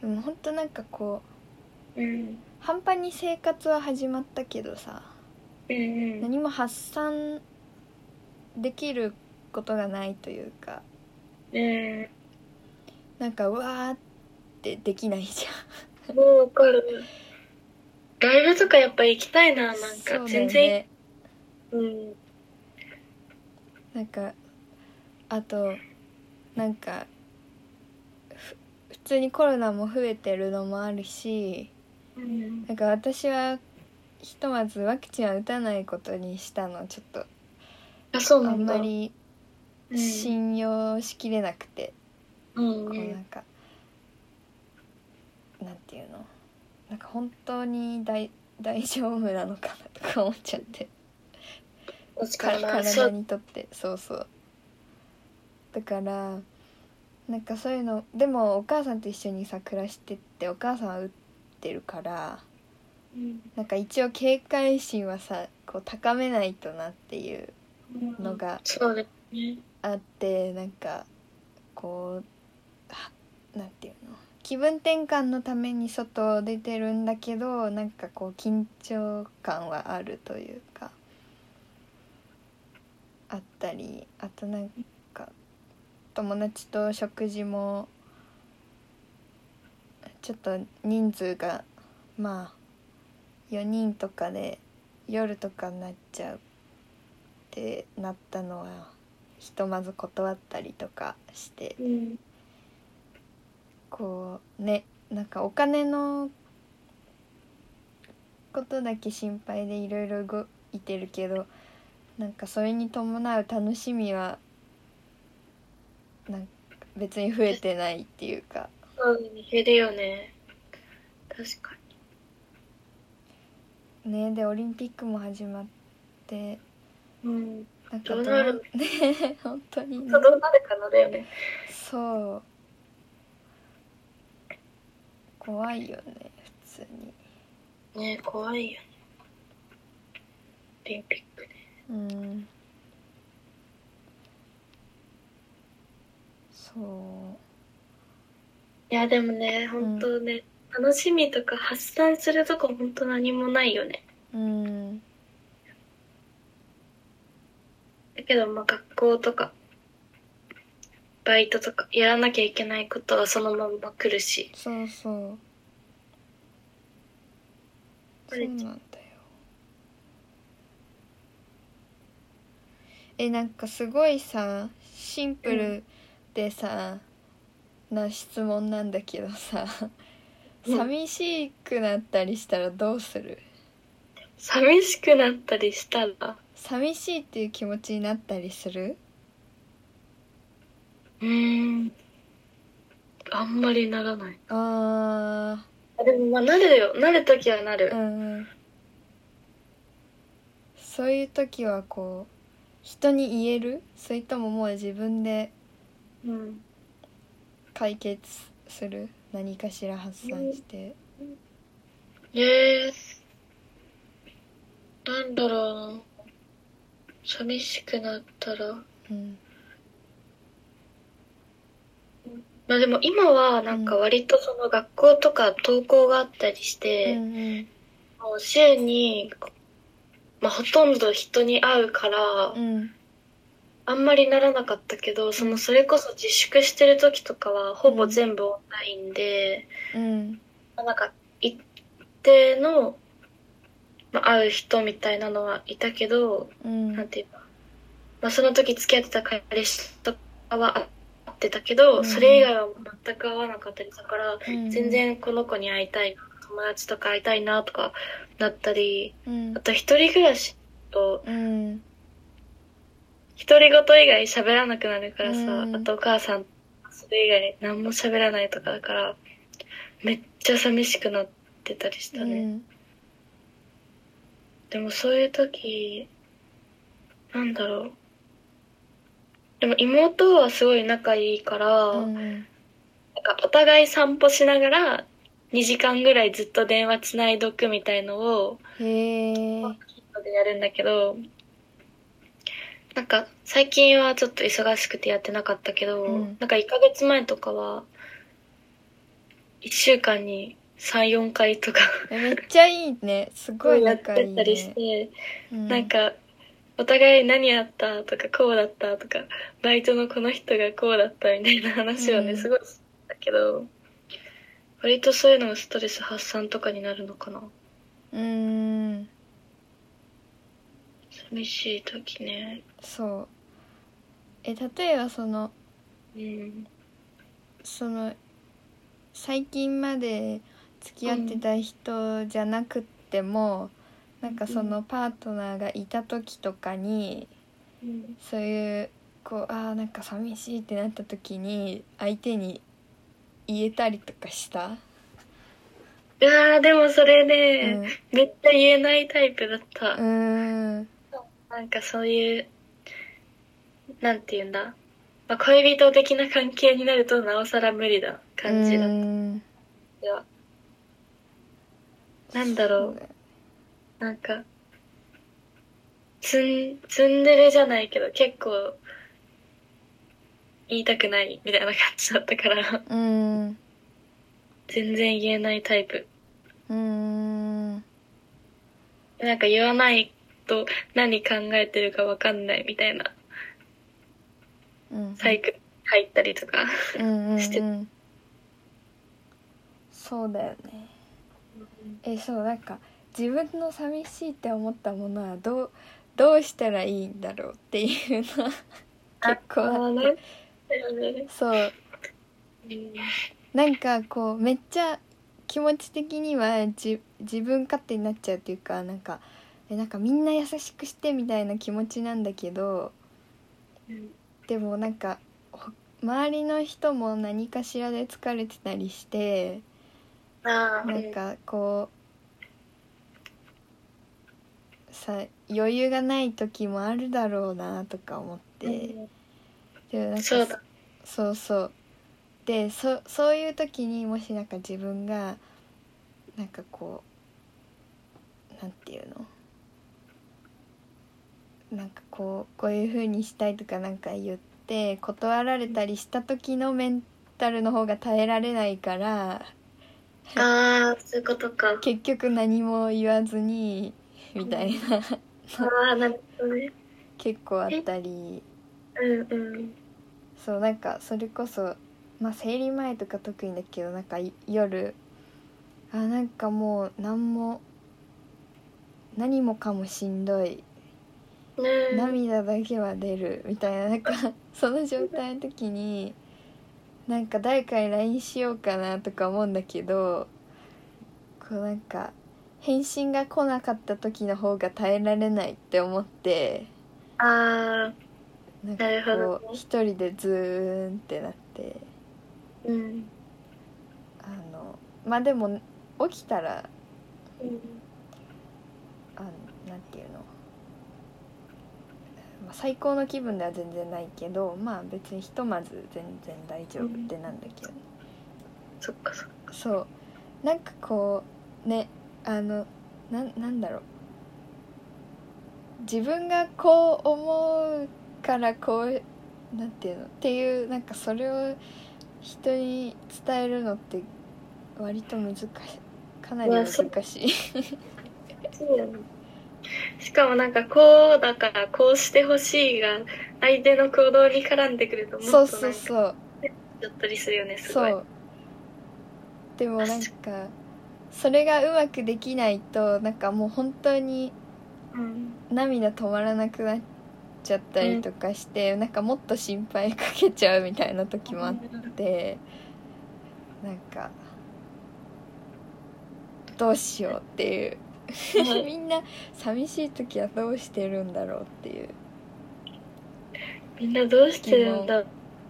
でもほんとなんかこううん。半端に生活は始まったけどさうんうん。何も発散できることがないというかうん。なんかうわーってできないじもうわかる。ライブとかやっぱ行きたいななんゃんか。そうだよ全然、ねうん。なんかあとなんかふ普通にコロナも増えてるのもあるしうんなんか私はひとまずワクチンは打たないことにしたのちょっと。あそうあなんだ。んまりうん信用しきれなくて、うん。こうなんかなんていうの？なんか本当に大大丈夫なのかなとか思っちゃって。確かかにな。そう。体にとって。そうそう。だからなんかそういうのでもお母さんと一緒にさ暮らしてってお母さんは打ってるからうん。なんか一応警戒心はさこう高めないとなっていうのがあってなんかこうはなんていうの？気分転換のために外出てるんだけどなんかこう緊張感はあるというかあったりあとなんか友達と食事もちょっと人数がまあ4人とかで夜とかになっちゃうってなったのはひとまず断ったりとかしてうんこうねなんかお金のことだけ心配でいろいろ動いてるけどなんかそれに伴う楽しみはなんか別に増えてないっていうか。うだね減るよね。確かねでオリンピックも始まって。にうん。なんかどうなるね本当にね。そうどうなるかなだよね。そう。怖いよね普通に。ね怖いよね。オリンピックね。うん。そういや、でもね、本当ね、楽しみとか発散するとこ本当何もないよね。うんだけど、まあ学校とか、バイトとか、やらなきゃいけないことはそのまま来るし。そうそうそうなんだよえなんかすごいさシンプルでさ、な質問なんだけどさうん寂しくなったりしたらどうする？寂しくなったりしたら、寂しいっていう気持ちになったりする？うーん。あんまりならない。ああでもまあなるよ。なるときはなるー。うんうんそういう時はこう人に言える？それとももう自分でうん。解決する何かしら発散して。ええなんだろうな。寂しくなったら。うん。まあでも今はなんか割とその学校とか登校があったりしうて、んうん。もう週に、まあほとんど人に会うから、うんあんまりならなかったけど、そのそれこそ自粛してる時とかはほぼ全部オンラインで、うん。まあなんか一定の、まあ、会う人みたいなのはいたけど、うん。なんていうか、まあ、その時付き合ってた彼氏とかは会ってたけど、うん。それ以外は全く会わなかったりしたから、うん。全然この子に会いたいな友達とか会いたいなとかなったりうん。あと一人暮らしとうん独り言以外喋らなくなるからさ、うん。あとお母さんそれ以外何も喋らないとかだからめっちゃ寂しくなってたりしたね、うん。でもそういう時なんだろう。でも妹はすごい仲いいから、うん。なんかお互い散歩しながら2時間ぐらいずっと電話つないどくみたいのをへえでやるんだけどなんか最近はちょっと忙しくてやってなかったけど、うん。なんか1ヶ月前とかは1週間に34回とかめっちゃいいね。すごいやって仲いいたりしねて、うん。なんかお互い何やったとかこうだったとかバイトのこの人がこうだったみたいな話をね、うん。すごいしたけど割とそういうのがストレス発散とかになるのかな。うん寂しい時ね。そう。え例えばそのうん。その最近まで付き合ってた人じゃなくっても、なんかそのパートナーがいた時とかにうん。そういうこうあーなんか寂しいってなった時に相手に言えたりとかした？いやーでもそれね、うん。めっちゃ言えないタイプだった、うーんなんかそういうなんて言うんだ、まあ、恋人的な関係になるとなおさら無理だ感じだった。よなんだろう。なんか、ツン、ツンデレじゃないけど、結構、言いたくないみたいな感じだったから、全然言えないタイプ。うーん。なんか言わないと何考えてるかわかんないみたいな。うん。サイクル入ったりとか。うんうんして。うんそうだよね。えそうなんか自分の寂しいって思ったものはどうどうしたらいいんだろうっていうのは結構あってあね。そう。うんなんかこうめっちゃ気持ち的にはじ自分勝手になっちゃうっていうかなんかえなんかみんな優しくしてみたいな気持ちなんだけどうんでもなんかほ周りの人も何かしらで疲れてたりしてなんかこうさ余裕がない時もあるだろうなとか思って、うん。でもなんかそうだ。そうそう。でそそういう時にもしなんか自分がなんかこうなんていうのなんかこうこういう風にしたいとかなんか言って断られたりした時のメンタルの方が耐えられないからああそういうことか。結局何も言わずにみたいな。ああなるほどね。結構あったり。うんうん。そうなんかそれこそまあ生理前とか特にだけどなんかい夜あなんかもう何も何もかもしんどい涙だけは出るみたいななんか <laughs> その状態の時になんか誰かに LINE しようかなとか思うんだけどこうなんか返信が来なかった時の方が耐えられないって思ってああなんかなるほどこう一人でズーンってなってうん。あのまあでも起きたらうんあのなんていうの、まあ、最高の気分では全然ないけどまあ別にひとまず全然大丈夫ってなんだけど、そっかそっか。そう。なんかこうねあのななんだろう。自分がこう思うからこうなんていうの？っていうなんかそれを人に伝えるのって割と難しい。かなり難しい。<laughs> しかもなんかこうだからこうしてほしいが相手の行動に絡んでくるともっとそうなんかそうそうだったりするよねすごい。そう。でもなんかそれがうまくできないとなんかもう本当にうん。涙止まらなくなっちゃったりとかして、なんかもっと心配かけちゃうみたいな時もあってなんかどうしようっていう。はい <laughs> みんな寂しい時はどうしてるんだろうっていう。みんなどうしてるんだ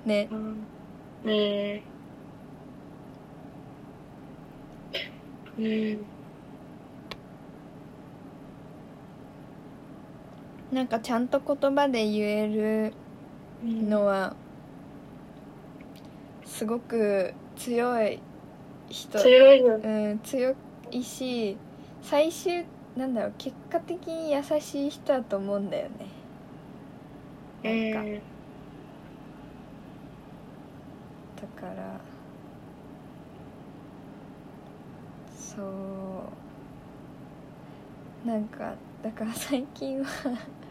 ね。うん。ねえ。うん。なんかちゃんと言葉で言えるのはすごく強い人。強いようん、強いし最終なんだろう結果的に優しい人だと思うんだよね。なんか、うん。だからそう。なんかだから最近は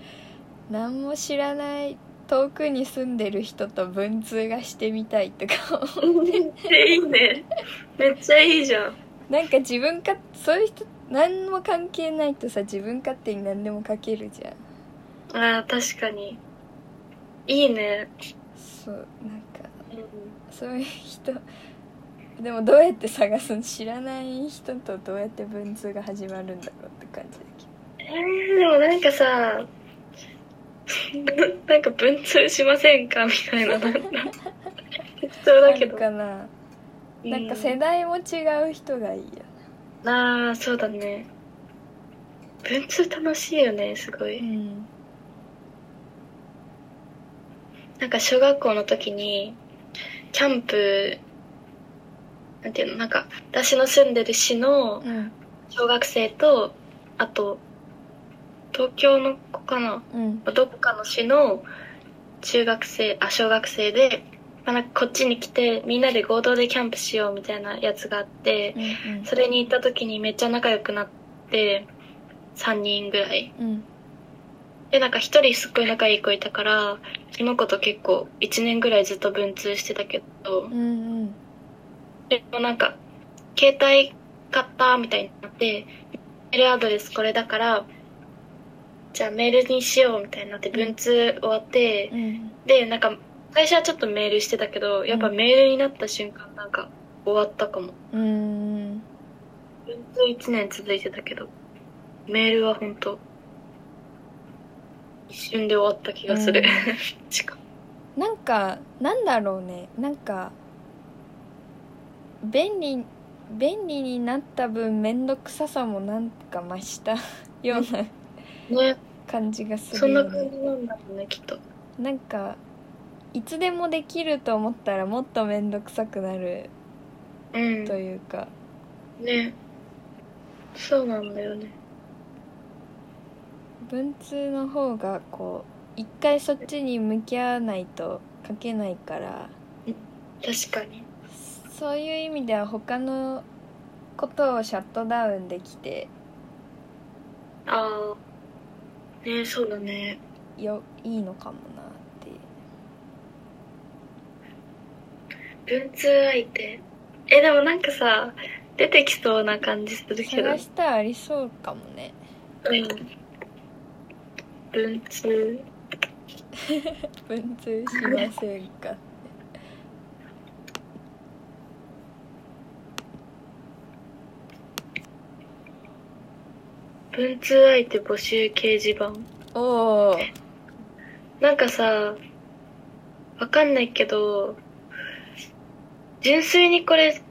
<laughs> 何も知らない遠くに住んでる人と文通がしてみたいとか思っちゃ <laughs> いいね。めっちゃいいじゃん。なんか自分かそういう人何も関係ないとさ自分勝手に何でも書けるじゃん。あー確かに。いいね。そうなんかそういう人でもどうやって探すの知らない人とどうやって文通が始まるんだろうって感じだえー、でもなんかさ <laughs> なんか文通しませんかみたいななんか <laughs> 適当だけど。かな。なんか世代も違う人がいいよああそうだね。文通楽しいよねすごい。うん。なんか小学校の時にキャンプなんていうのなんか私の住んでる市のうん。小学生とあと東京の子かな。うん。どっかの市の中学生あ小学生で、まあ、なんかこっちに来てみんなで合同でキャンプしようみたいなやつがあってうんそれに行った時にめっちゃ仲良くなって3人ぐらい。うん。でなんか1人すっごい仲いい子いたからその子と結構1年ぐらいずっと文通してたけどうんうん。でもなんか携帯買ったみたいになってメールアドレスこれだからじゃあメールにしようみたいになって文通終わって、うん。でなんか最初はちょっとメールしてたけどやっぱメールになった瞬間なんか終わったかも。うん。文通1年続いてたけどメールは本当一瞬で終わった気がする、うん。<laughs> なんかなんだろうね。なんか便利便利になった分面倒くささもなんか増した <laughs> ようなね。感じがすそんな感じなんだろうねきっと。なんかいつでもできると思ったらもっと面倒くさくなるうん。というか、ね。そうなんだよね。文通の方がこう一回そっちに向き合わないと書けないから。確かに。そういう意味では他のことをシャットダウンできてああねそうだね。よいいのかもなって文通相手。えでもなんかさ出てきそうな感じするけど。探したらありそうかもね。うん。文通。文通しませんか文通相手募集掲示板。おおなんかさわかんないけど純粋にこれ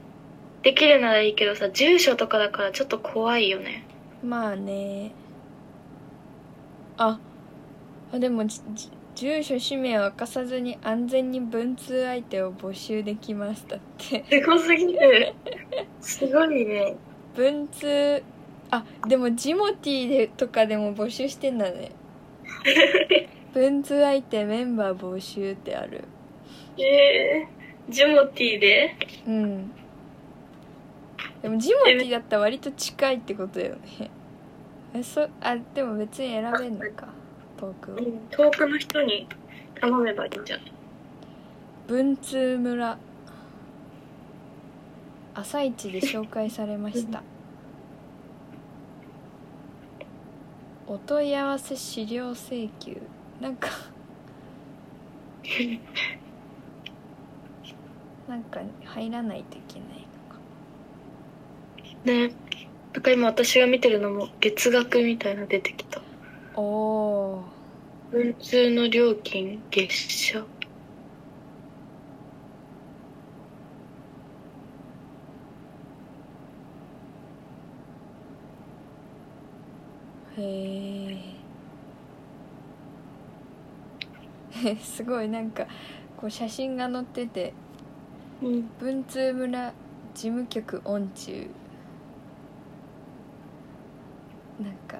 できるならいいけどさ住所とかだからちょっと怖いよね。まあね。ああでも住所氏名を明かさずに安全に文通相手を募集できましたって。すごすぎる。すごいね。文通あでもジモティーでとかでも募集してんだね。<laughs> 文通相手メンバー募集ってある。えー、ジモティーで。うん。でもジモティーだったら割と近いってことだよね。えそあでも別に選べんのかトークを。遠くの人に頼めばいいんじゃない？文通村。朝一で紹介されました。お問い合わせ資料請求。なんか <laughs> なんか入らないといけないのか。ね。なんか今私が見てるのも月額みたいなの出てきた。おお文通の料金月謝。へえ <laughs> すごいなんかこう写真が載っててうん。文通村事務局音中。なんか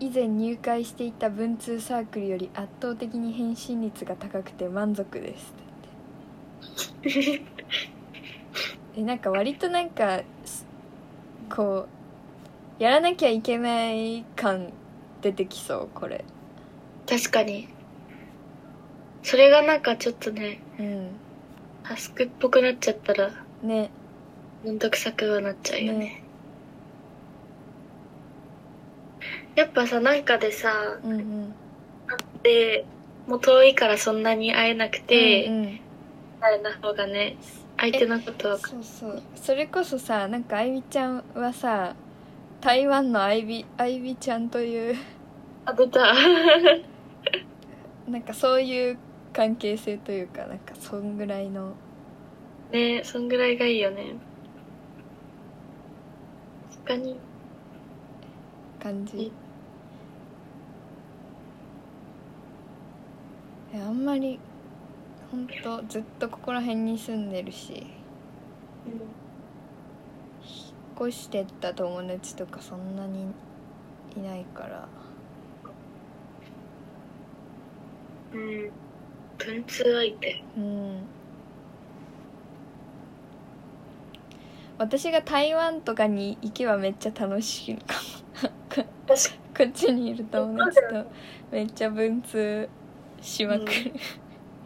以前入会していた文通サークルより圧倒的に返信率が高くて満足ですって言って。<laughs> えなんか割となんかすこうやらなきゃいけない感出てきそうこれ。確かに。それがなんかちょっとねうんタスクっぽくなっちゃったらね。めんどくさくはなっちゃうよね。ね。やっぱさなんかでさうんうん。でもう遠いからそんなに会えなくて、うんうん。みたいな方がね相手のことをそうそう。それこそさなんかあいびちゃんはさ台湾のあいびあいびちゃんというあ出た。<laughs> なんかそういう関係性というかなんかそんぐらいの。ねそんぐらいがいいよね。確かに。感じ。あんまりほんとずっとここら辺に住んでるし引っ越してった友達とかそんなにいないから。うん文通相手うん。私が台湾とかに行けばめっちゃ楽しいかも。こっちにいる友達とめっちゃ文通しまくる、に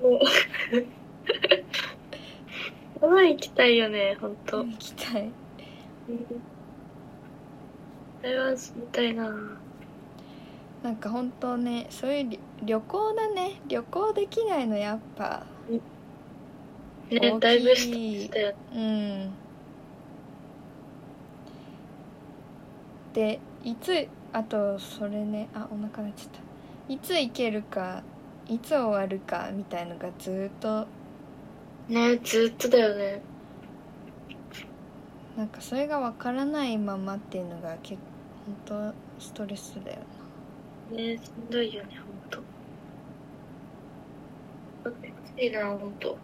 もう台湾行きたいよねほん。と行きたい台湾住みたいななんか本当ねそういうり旅行だね。旅行できないのやっぱ。大きい。ねだいぶしたようん。でいつあとそれねあお腹鳴っちゃった。いつ行けるかいつ終わるかみたいのがずーっと。ねずっとだよね。なんかそれがわからないままっていうのが結構本当ストレスだよなねしんどいよねほんと。いいなほんと。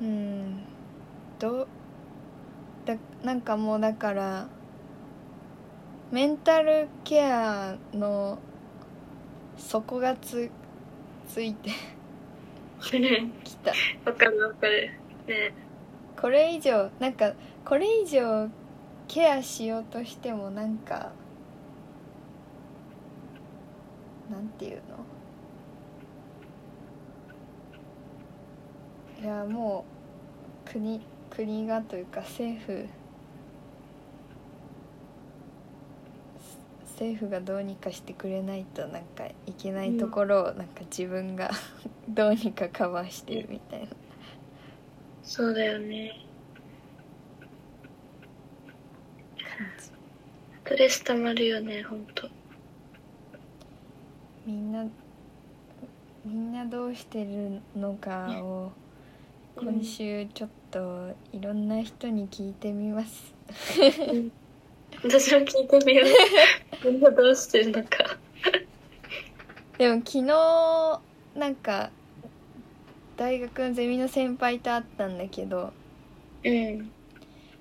うん。どうだなんかもうだからメンタルケアの底がつついて <laughs> きた。わかるわかる。ね。これ以上なんかこれ以上ケアしようとしてもなんかなんていうの？いやもう国国がというか政府政府がどうにかしてくれないとなんかいけないところをなんか自分が <laughs> どうにかカバーしてるみたいなそうだよね。ストレス溜まるよね、ほんと。みんなみんなどうしてるのかをうん今週ちょっといろんな人に聞いてみます私も聞いてみよう。<laughs> みんなどうしてるのか。でも昨日なんか大学のゼミの先輩と会ったんだけどうん。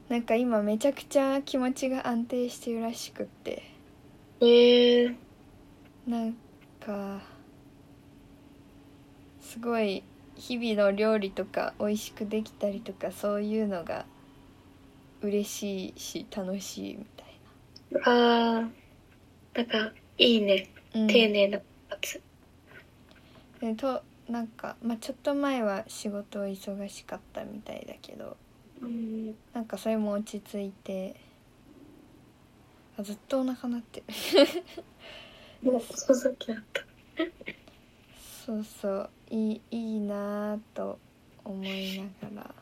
なんか今めちゃくちゃ気持ちが安定してるらしくってええなんかすごい日々の料理とか美味しくできたりとかそういうのが嬉しいし楽しいみたいああ、なんか、いいね。な、うん、丁寧なやつ。でとなんか、まあ、ちょっと前は仕事忙しかったみたいだけどうん。なんかそれも落ち着いてあずっとお腹鳴ってるもう、そさっきあった。そうそういいいいなぁと思いながら、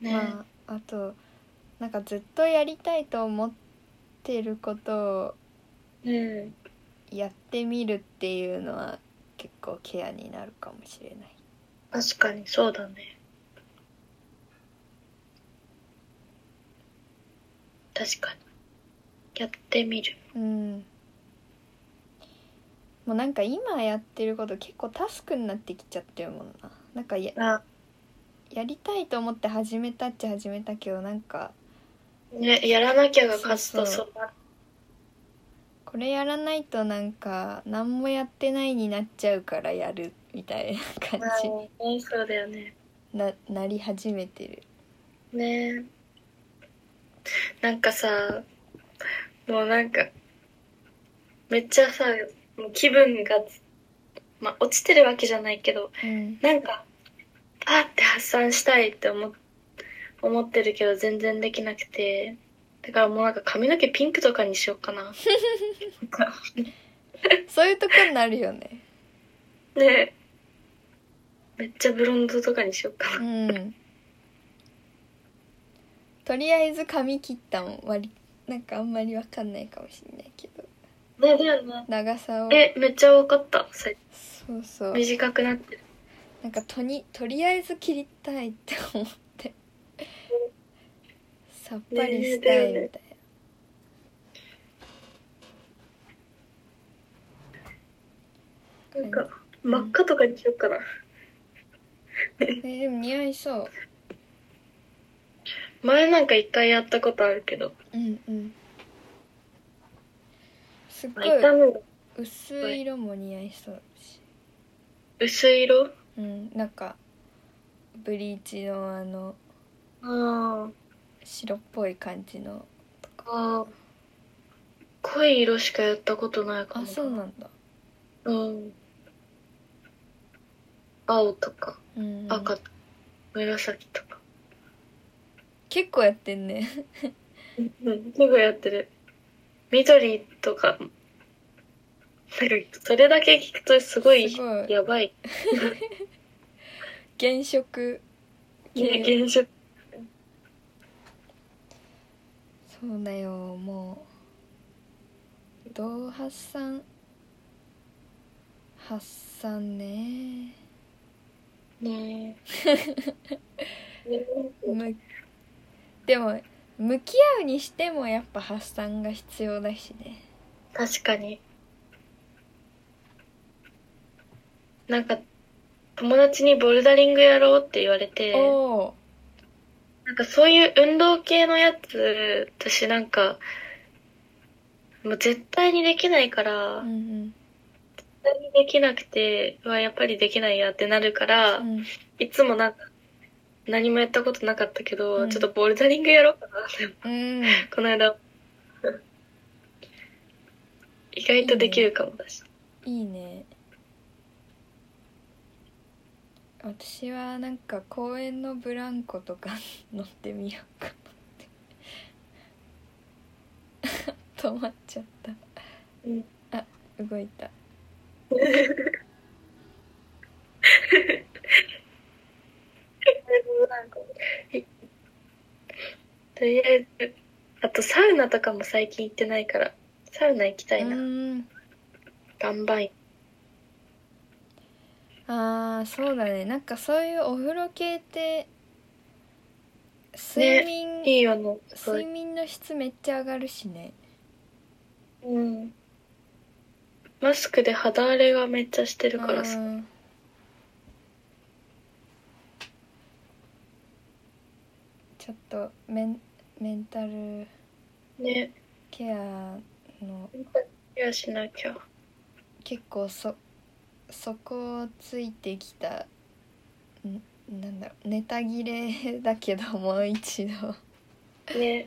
ね、まああとなんかずっとやりたいと思ってることをうん。やってみるっていうのは結構ケアになるかもしれない確かに、そうだね。確かに。やってみる。うん。もうなんか今やってること結構タスクになってきちゃってるもんな。なんかやあ、やりたいと思って始めたっちゃ始めたけどなんか。ね、やらなきゃが勝つとそ。これやらないとなんか何もやってないになっちゃうからやるみたいな感じ。はい、ね、そうだよね。ななり始めてる。ね。なんかさ、もうなんか、めっちゃさ、もう気分が、まあ落ちてるわけじゃないけど、うんなんか、パーって発散したいって思っ思ってるけど全然できなくて、だからもうなんか髪の毛ピンクとかにしようかな。<laughs> そういうとこになるよねねめっちゃブロンドとかにしようかうな。んとりあえず髪切ったもん割なんかあんまりわかんないかもしれないけど。ねだよね。長さを。え、めっちゃ分かった。さそうそう。短くなってる。なんかとにとりあえず切りたいって思って。<laughs> さっぱりしたいみたいな。んか、真っ赤とかにしようかな。<laughs> な、えーでも似合いそう。前なんか一回やったことあるけど、うんうん。すっまごい薄い色も似合いそうだし。薄い色？うんなんかブリーチのあのあ白っぽい感じのあ、ああ。濃い色しかやったことないかも。あそうなんだ。うん。青とか、うん赤とか、紫とか。結構やってんね。うん、すぐやってる。緑とか、なん。か、それだけ聞くとすごいごいやばい。原色ね、現象。そうだよもうどう発散発散ねねむでも向き合うにしてもやっぱ発散が必要だしね。確かに。なんか、友達にボルダリングやろうって言われて、なんかそういう運動系のやつ、私なんか、もう絶対にできないから、うんうん。対にできなくて、うわ、やっぱりできないやってなるから、うん。いつもなんか、何もやったことなかったけど、うん。ちょっとボルダリングやろうかな。うん。<laughs> この間。<laughs> 意外とできるかもだし。いいね。私はなんか公園のブランコとか乗ってみようかなって。<laughs> 止まっちゃった。うん。動いたとりあえず、あとサウナとかも最近行ってないから、サウナ行きたいな。うん岩盤あーそうだねなんかそういうお風呂系って睡眠、いいよね、睡。眠の質めっちゃ上がるしねうん。マスクで肌荒れがめっちゃしてるからさ。うんちょっとメンメンタルね。ケアのいやしなきゃ。結構そ底をついてきたんなんだろうネタ切れだけどもう一度ね。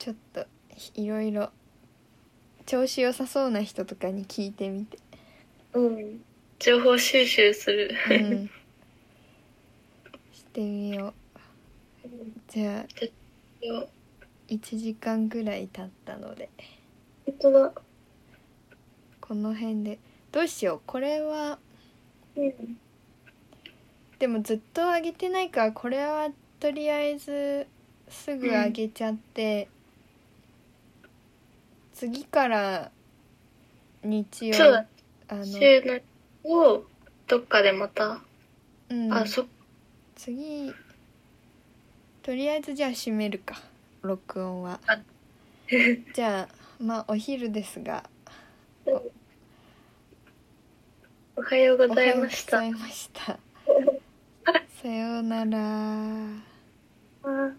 ちょっといろいろ調子良さそうな人とかに聞いてみてうん。情報収集する。うんしてみよう。じゃあよ1時間ぐらい経ったので。本当だ。この辺で。どうしよう。これは。うん。でもずっと上げてないからこれはとりあえずすぐ上げちゃって、次から日曜あの、週のをどっかでまた、うん、あ、そ、次。とりあえずじゃあ閉めるか。録音は。あ。<laughs> じゃあまあお昼ですが。おはようございおはようました。ございました。<laughs> さようなら。あ